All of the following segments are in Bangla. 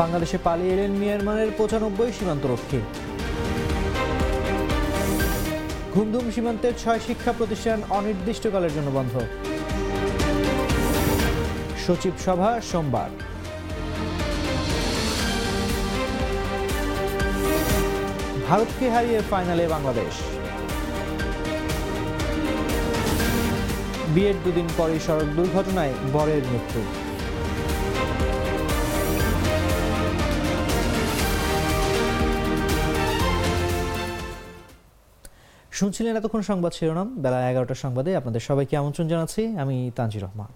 বাংলাদেশে পালিয়ে এলেন মিয়ানমারের পঁচানব্বই সীমান্তরক্ষী ঘুমধুম সীমান্তের ছয় শিক্ষা প্রতিষ্ঠান অনির্দিষ্টকালের জন্য বন্ধ। সচিব সভা সোমবার। ভারতকে হারিয়ে ফাইনালে বাংলাদেশ। বিয়ের দুদিন পরই সড়ক দুর্ঘটনায় বরের মৃত্যু। শুনছিলেন এতক্ষণ সংবাদ শিরোনাম বেলা এগারোটার সংবাদে আপনাদের সবাইকে আমন্ত্রণ জানাচ্ছি। আমি তানজির রহমান।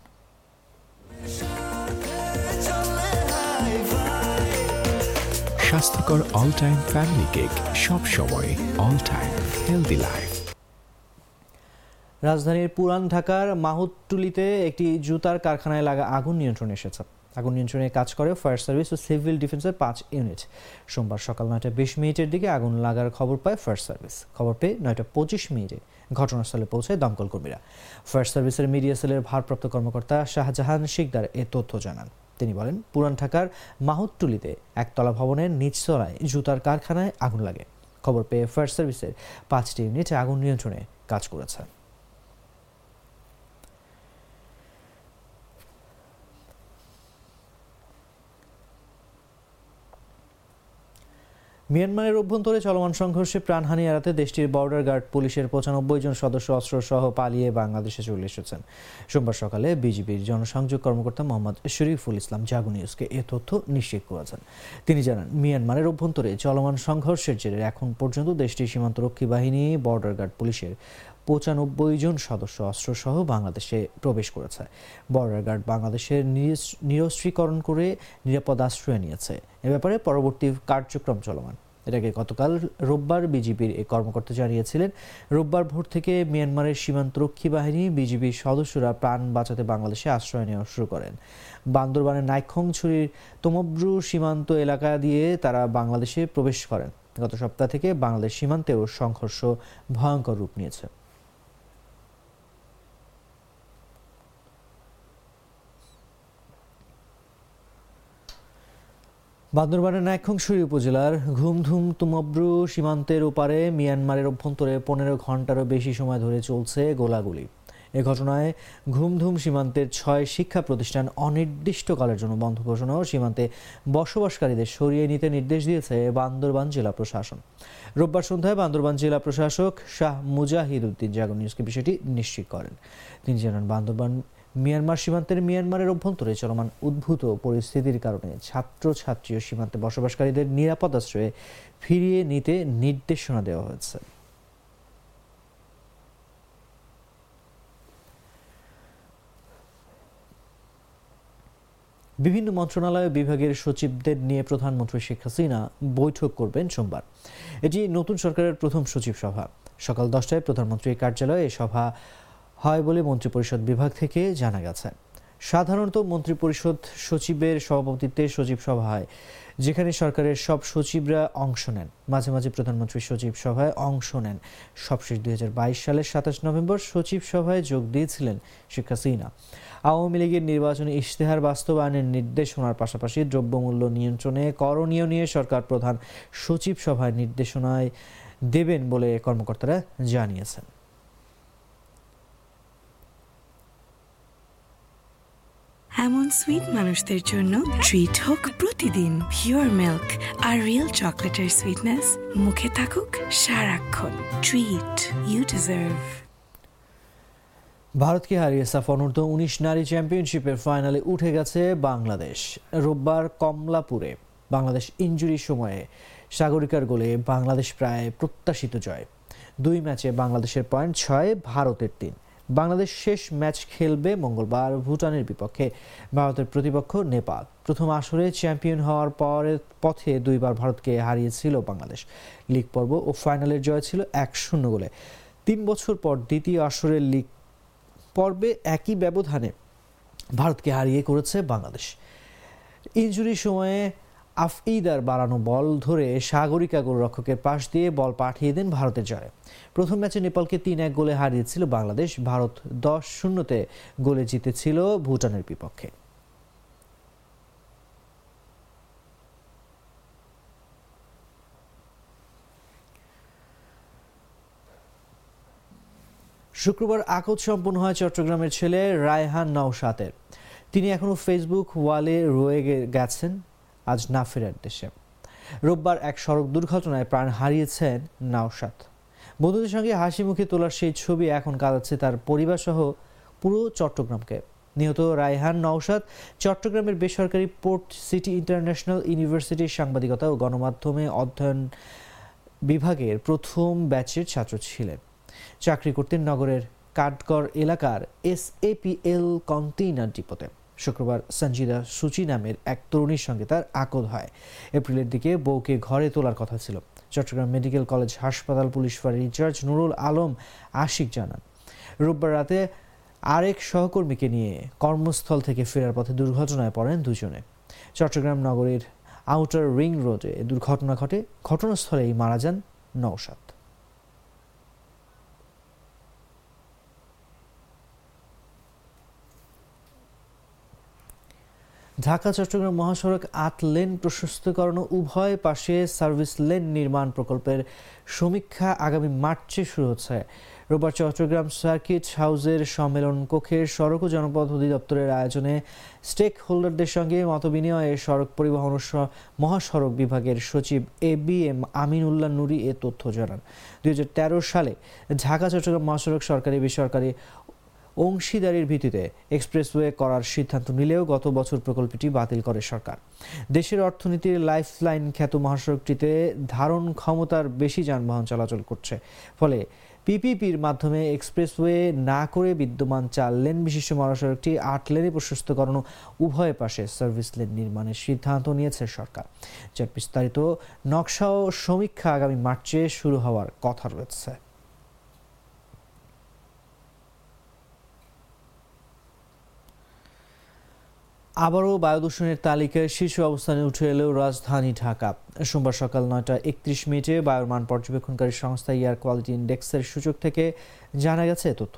স্বাস্থ্যকর অল টাইম ফ্যামিলি কেক সব সময় অল টাইম হেলদি লাইফ রাজধানীর পুরান ঢাকার মাহুতটুলিতে একটি জুতার কারখানায় লাগা আগুন নিয়ন্ত্রণে এসেছে। আগুন নিয়ন্ত্রণে কাজ করে ফায়ার সার্ভিস ও সিভিল ডিফেন্সের পাঁচ ইউনিট। সোমবার সকাল নয়টা বিশ মিনিটের দিকে আগুন লাগার খবর পায় ফায়ার সার্ভিস। খবর পেয়ে নয়টা পঁচিশ মিনিটে ঘটনাস্থলে পৌঁছায় দমকল কর্মীরা। ফায়ার সার্ভিসের মিডিয়া সেলের ভারপ্রাপ্ত কর্মকর্তা শাহজাহান শিকদার এ তথ্য জানান। তিনি বলেন, পুরান ঢাকার মাহুতটুলিতে একতলা ভবনের নিচতলায় জুতার কারখানায় আগুন লাগে। খবর পেয়ে ফায়ার সার্ভিসের পাঁচটি ইউনিট আগুন নিয়ন্ত্রণে কাজ করেছে। মিয়ানমারের অভ্যন্তরে চলমান সংঘর্ষে প্রাণহানি এড়াতে দেশটির বর্ডার গার্ড পুলিশের পঁচানব্বই জন সদস্য অস্ত্র সহ পালিয়ে বাংলাদেশে চলে এসেছেন। সোমবার সকালে বিজিবির জনসংযোগ কর্মকর্তা মোহাম্মদ শরীফুল ইসলাম জাগু নিউজকে এ তথ্য নিশ্চিত করেছেন। তিনি জানান, মিয়ানমারের অভ্যন্তরে চলমান সংঘর্ষের জেরে এখন পর্যন্ত দেশটির সীমান্তরক্ষী বাহিনী, বর্ডার গার্ড পুলিশের পঁচানব্বই জন সদস্য অস্ত্রসহ বাংলাদেশে প্রবেশ করেছে। বর্ডার গার্ড বাংলাদেশের নিরস্ত্রীকরণ করে নিরাপদ আশ্রয় নিয়েছে। এ ব্যাপারে পরবর্তী কার্যক্রম চলমান। এটাকে গতকাল রোববার বিজিবির এই কর্মকর্তা জানিয়েছিলেন, রোববার ভোর থেকে মিয়ানমারের সীমান্তরক্ষী বাহিনী বিজিবির সদস্যরা প্রাণ বাঁচাতে বাংলাদেশে আশ্রয় নেওয়া শুরু করেন। বান্দরবানের নাইখংছড়ির তোমব্রু সীমান্ত এলাকা দিয়ে তারা বাংলাদেশে প্রবেশ করেন। গত সপ্তাহ থেকে বাংলাদেশ সীমান্তেও সংঘর্ষ ভয়ঙ্কর রূপ নিয়েছে। বান্দরবানের নাইখংসুরি উপজেলার ঘুমধুম তুমব্রু সীমান্তের ওপারে মিয়ানমারের অভ্যন্তরে পনেরো ঘন্টারও বেশি সময় ধরে চলছে গোলাগুলি। এ ঘটনায় ঘুমধুম সীমান্তের ছয় শিক্ষা প্রতিষ্ঠান অনির্দিষ্টকালের জন্য বন্ধ ঘোষণা ও সীমান্তে বসবাসকারীদের সরিয়ে নিতে নির্দেশ দিয়েছে বান্দরবান জেলা প্রশাসন। রোববার সন্ধ্যায় বান্দরবান জেলা প্রশাসক শাহ মুজাহিদ উদ্দিন জাগর নিউজকে বিষয়টি নিশ্চিত করেন। তিনি জানান, বান্দরবান মিয়ানমার সীমান্তের মিয়ানমারের অভ্যন্তরে চলমান উদ্ভূত পরিস্থিতির কারণে ছাত্র ছাত্রী ও সীমান্তে বসবাসকারীদের নিরাপদ আশ্রয়ে ফিরিয়ে নিতে নির্দেশনা দেওয়া হয়েছে। বিভিন্ন মন্ত্রণালয় বিভাগের সচিবদের নিয়ে প্রধানমন্ত্রী শেখ হাসিনা বৈঠক করবেন সোমবার। এটি নতুন সরকারের প্রথম সচিব সভা। সকাল দশটায় প্রধানমন্ত্রীর কার্যালয়ে সভা হয় বলে মন্ত্রিপরিষদ বিভাগ থেকে জানা গেছে। সাধারণত মন্ত্রিপরিষদ সচিবের সভাপতিত্বে সচিব সভা হয় যেখানে সরকারের সব সচিবরা অংশ নেন। মাঝে মাঝে প্রধানমন্ত্রী সচিব সভায় অংশ নেন। সবশেষ দুই হাজার বাইশ সালের সাতাশ নভেম্বর সচিব সভায় যোগ দিয়েছিলেন শেখ হাসিনা। আওয়ামী লীগের নির্বাচনী ইশতেহার বাস্তবায়নের নির্দেশনার পাশাপাশি দ্রব্যমূল্য নিয়ন্ত্রণে করণীয় নিয়ে সরকার প্রধান সচিব সভায় নির্দেশনায় দেবেন বলে কর্মকর্তারা জানিয়েছেন। এমন সুইট মানুষদের জন্য ট্রিট হোক প্রতিদিন। পিওর মিল্ক আর রিয়েল চকলেটের সুইটনেস মুখে থাকুক সারাক্ষণ। ট্রিট ইউ ডিজার্ভ ভারতকে হারিয়ে সাফ অনূর্ধ্ব উনিশ নারী চ্যাম্পিয়নশিপের ফাইনালে উঠে গেছে বাংলাদেশ। রোববার কমলাপুরে বাংলাদেশ ইঞ্জুরির সময়ে সাগরিকার গোলে বাংলাদেশ প্রায় প্রত্যাশিত জয়। দুই ম্যাচে বাংলাদেশের পয়েন্ট ছয়, ভারতের তিন। বাংলাদেশ শেষ ম্যাচ খেলবে মঙ্গলবার ভুটানের বিপক্ষে। ভারতের প্রতিপক্ষ নেপাল। প্রথম আসরে চ্যাম্পিয়ন হওয়ার পরে, পথে দুইবার ভারতকে হারিয়েছিল বাংলাদেশ। লিগ পর্ব ও ফাইনালের জয় ছিল এক শূন্য গোলে। তিন বছর পর দ্বিতীয় আসরের লিগ পর্বে একই ব্যবধানে ভারতকে হারিয়ে করেছে বাংলাদেশ। ইঞ্জুরির সময়ে আফইদার বাড়ানো বল ধরে সাগরিকা গোলরক্ষকের পাশ দিয়ে বল পাঠিয়ে দেন ভারতের জয়ে। প্রথম ম্যাচে নেপালকে তিন এক গোলে হারিয়েছিল বাংলাদেশ। ভারত দশ শূন্যতে গোলে জিতেছিল ভুটানের বিপক্ষে। শুক্রবার আকত সম্পন্ন হয় চট্টগ্রামের ছেলে রায়হান নওশাতের। তিনি এখনও ফেসবুক ওয়ালে রয়ে গেছেন। আজ না ফেরার দেশে। রোববার এক সড়ক দুর্ঘটনায় প্রাণ হারিয়েছেন নওশাত বন্ধুদের সঙ্গে হাসি মুখে তোলার সেই ছবি এখন কাঁদাচ্ছে তার পরিবার সহ পুরো চট্টগ্রামকে। নিহত রায়হান নওশাদ চট্টগ্রামের বেসরকারি পোর্ট সিটি ইন্টারন্যাশনাল ইউনিভার্সিটির সাংবাদিকতা ও গণমাধ্যমে অধ্যয়ন বিভাগের প্রথম ব্যাচের ছাত্র ছিলেন। চাকরি করতেন নগরের কাঠগড় এলাকার এস এপিএল কন্টেইনার ডিপোতে। শুক্রবার সঞ্জিদা সুচি নামের এক তরুণীর সঙ্গে তার আকদ হয়। এপ্রিলের দিকে বউকে ঘরে তোলার কথা ছিল। চট্টগ্রাম মেডিকেল কলেজ হাসপাতাল পুলিশ ফাঁড়ির ইনচার্জ নুরুল আলম আশিক জানান, রোববার রাতে আরেক সহকর্মীকে নিয়ে কর্মস্থল থেকে ফেরার পথে দুর্ঘটনায় পড়েন দুজনে। চট্টগ্রাম নগরীর আউটার রিং রোডে দুর্ঘটনা ঘটে। ঘটনাস্থলেই মারা যান নওশাদ। ঢাকা, চট্টগ্রাম মহাসড়ক আট লেন প্রশস্তকরণ উভয় পাশে সার্ভিস লেন নির্মাণ প্রকল্পের সমীক্ষা আগামী মার্চে শুরু হচ্ছে। রোববার চট্টগ্রাম সার্কিট হাউসের সম্মেলন কক্ষের সড়ক ও জনপথ অধিদপ্তরের আয়োজনে স্টেক হোল্ডারদের সঙ্গে মতবিনিময়ে সড়ক পরিবহন মহাসড়ক বিভাগের সচিব A B M Aminullah Nuri এ তথ্য জানান। দুই হাজার তেরো সালে ঢাকা, চট্টগ্রাম মহাসড়ক সরকারি বেসরকারি অংশীদারির ভিত্তিতে এক্সপ্রেসওয়ে করার সিদ্ধান্ত নিলেও গত বছর প্রকল্পটি বাতিল করে সরকার। দেশের অর্থনীতির লাইফলাইন খ্যাত মহাসড়কটিতে ধারণ ক্ষমতার বেশি যানবাহন চলাচল করছে। ফলে পিপিপির মাধ্যমে এক্সপ্রেসওয়ে না করে বিদ্যমান চার লেন বিশিষ্ট মহাসড়কটি আট লেনে প্রশস্তকরণ উভয় পাশে সার্ভিস লেন নির্মাণের সিদ্ধান্ত নিয়েছে সরকার। যার বিস্তারিত নকশা ও সমীক্ষা আগামী মার্চে শুরু হওয়ার কথা রয়েছে। আবারও বায়ু দূষণের তালিকায় শীর্ষ অবস্থানে উঠে এলো রাজধানী ঢাকা। সোমবার সকাল নয়টা একত্রিশ মিনিটে বায়ুর মান পর্যবেক্ষণকারী সংস্থা এয়ার কোয়ালিটি ইন্ডেক্সের সূচক থেকে জানা গেছে তথ্য।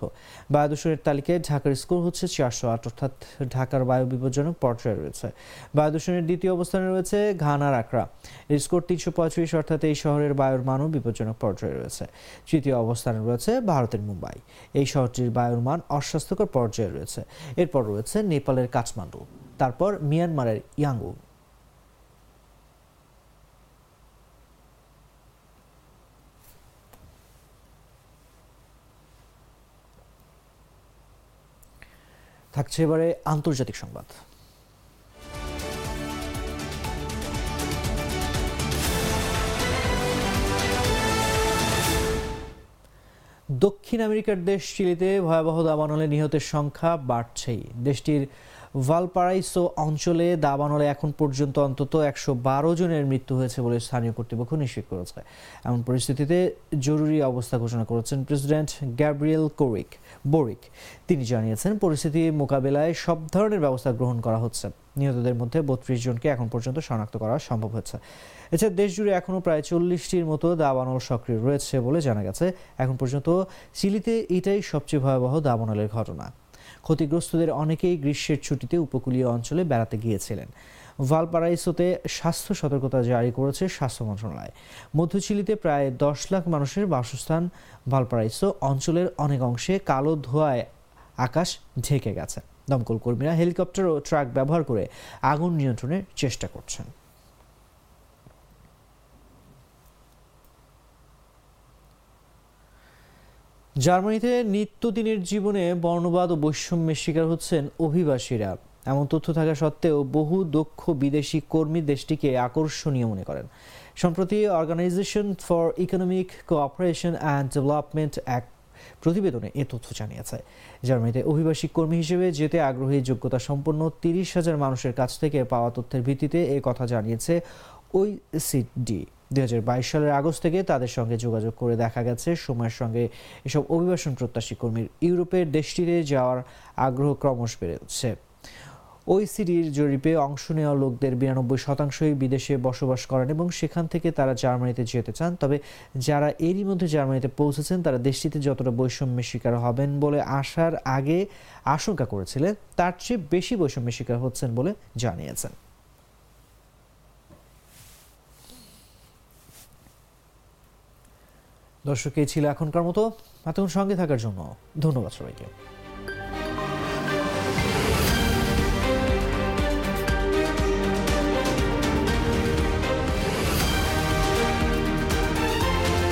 বায়ুদূষণের তালিকায় ঢাকার স্কোর হচ্ছে চারশো আট, অর্থাৎ ঢাকার বায়ু বিপজ্জনক পর্যায়ে রয়েছে। বায়ু দূষণের দ্বিতীয় অবস্থানে রয়েছে ঘানার আকরা স্কোর তিনশো পঁয়ত্রিশ, অর্থাৎ এই শহরের বায়ুর মানও বিপজ্জনক পর্যায়ে রয়েছে। তৃতীয় অবস্থানে রয়েছে ভারতের মুম্বাই। এই শহরটির বায়ুর মান অস্বাস্থ্যকর পর্যায়ে রয়েছে। এরপর রয়েছে নেপালের কাঠমান্ডু। তারপর মিয়ানমারের ইয়াঙ্গুন। থাকছে এবারে আন্তর্জাতিক সংবাদ। দক্ষিণ আমেরিকার দেশ চিলিতে ভয়াবহ দাবানলে নিহতের সংখ্যা বাড়ছেই। দেশটির ভালপারাইসো অঞ্চলে দাবানলে এখন পর্যন্ত অন্তত একশো বারো জনের মৃত্যু হয়েছে বলে স্থানীয় কর্তৃপক্ষ নিশ্চিত করেছে। এমন পরিস্থিতিতে জরুরি অবস্থা ঘোষণা করেছেন প্রেসিডেন্ট গ্যাব্রিয়েল কোরিক। বোরিক, তিনি জানিয়েছেন, পরিস্থিতি মোকাবেলায় সব ধরনের ব্যবস্থা গ্রহণ করা হচ্ছে। নিহতদের মধ্যে বত্রিশ জনকে এখন পর্যন্ত শনাক্ত করা সম্ভব হচ্ছে এছাড়া দেশ জুড়ে এখনও প্রায় চল্লিশটির মতো দাবানল সক্রিয় রয়েছে বলে জানা গেছে। এখন পর্যন্ত চিলিতে এটাই সবচেয়ে ভয়াবহ দাবানলের ঘটনা। ক্ষতিগ্রস্তদের অনেকেই গ্রীষ্মের ছুটিতে উপকূলীয় অঞ্চলে বেড়াতে গিয়েছিলেন। ভালপারাইসোতে স্বাস্থ্য সতর্কতা জারি করেছে স্বাস্থ্য মন্ত্রণালয়। মধ্যচিলিতে প্রায় দশ লাখ মানুষের বাসস্থান ভালপারাইসো অঞ্চলের অনেক অংশে কালো ধোঁয়ায় আকাশ ঢেকে গেছে। দমকল কর্মীরা হেলিকপ্টার ও ট্রাক ব্যবহার করে আগুন নিয়ন্ত্রণের চেষ্টা করছেন। জার্মানিতে নিত্যদিনের জীবনে বর্ণবাদ ও বৈষম্যের শিকার হচ্ছেন অভিবাসীরা। এমন তথ্য থাকা সত্ত্বেও বহু দক্ষ বিদেশি কর্মী দেশটিকে আকর্ষণীয় মনে করেন। সম্প্রতি organisation for economic cooperation and development এক প্রতিবেদনে এ তথ্য জানিয়েছে। জার্মানিতে অভিবাসী কর্মী হিসেবে যেতে আগ্রহী, যোগ্যতা সম্পন্ন তিরিশ হাজার মানুষের কাছ থেকে পাওয়া তথ্যের ভিত্তিতে এ কথা জানিয়েছে ওই সিডি দুই হাজার বাইশ সালের আগস্ট থেকে তাদের সঙ্গে যোগাযোগ করে দেখা গেছে। সময়ের সঙ্গে এসব অভিবাসন প্রত্যাশী কর্মীর ইউরোপের দেশটিতে যাওয়ার আগ্রহ ক্রমশ বেড়েছে ওইসিডির জরিপে অংশ নেওয়া লোকদের বিরানব্বই শতাংশই বিদেশে বসবাস করেন এবং সেখান থেকে তারা জার্মানিতে যেতে চান। তবে যারা এরই মধ্যে জার্মানিতে পৌঁছেছেন, তারা দেশটিতে যতটা বৈষম্যের শিকার হবেন বলে আসার আগে আশঙ্কা করেছিলেন, তার চেয়ে বেশি বৈষম্যের শিকার হচ্ছেন বলে জানিয়েছেন। দর্শক এই ছিল এখনকার মতো। এতক্ষণ সঙ্গে থাকার জন্য ধন্যবাদ সবাইকে।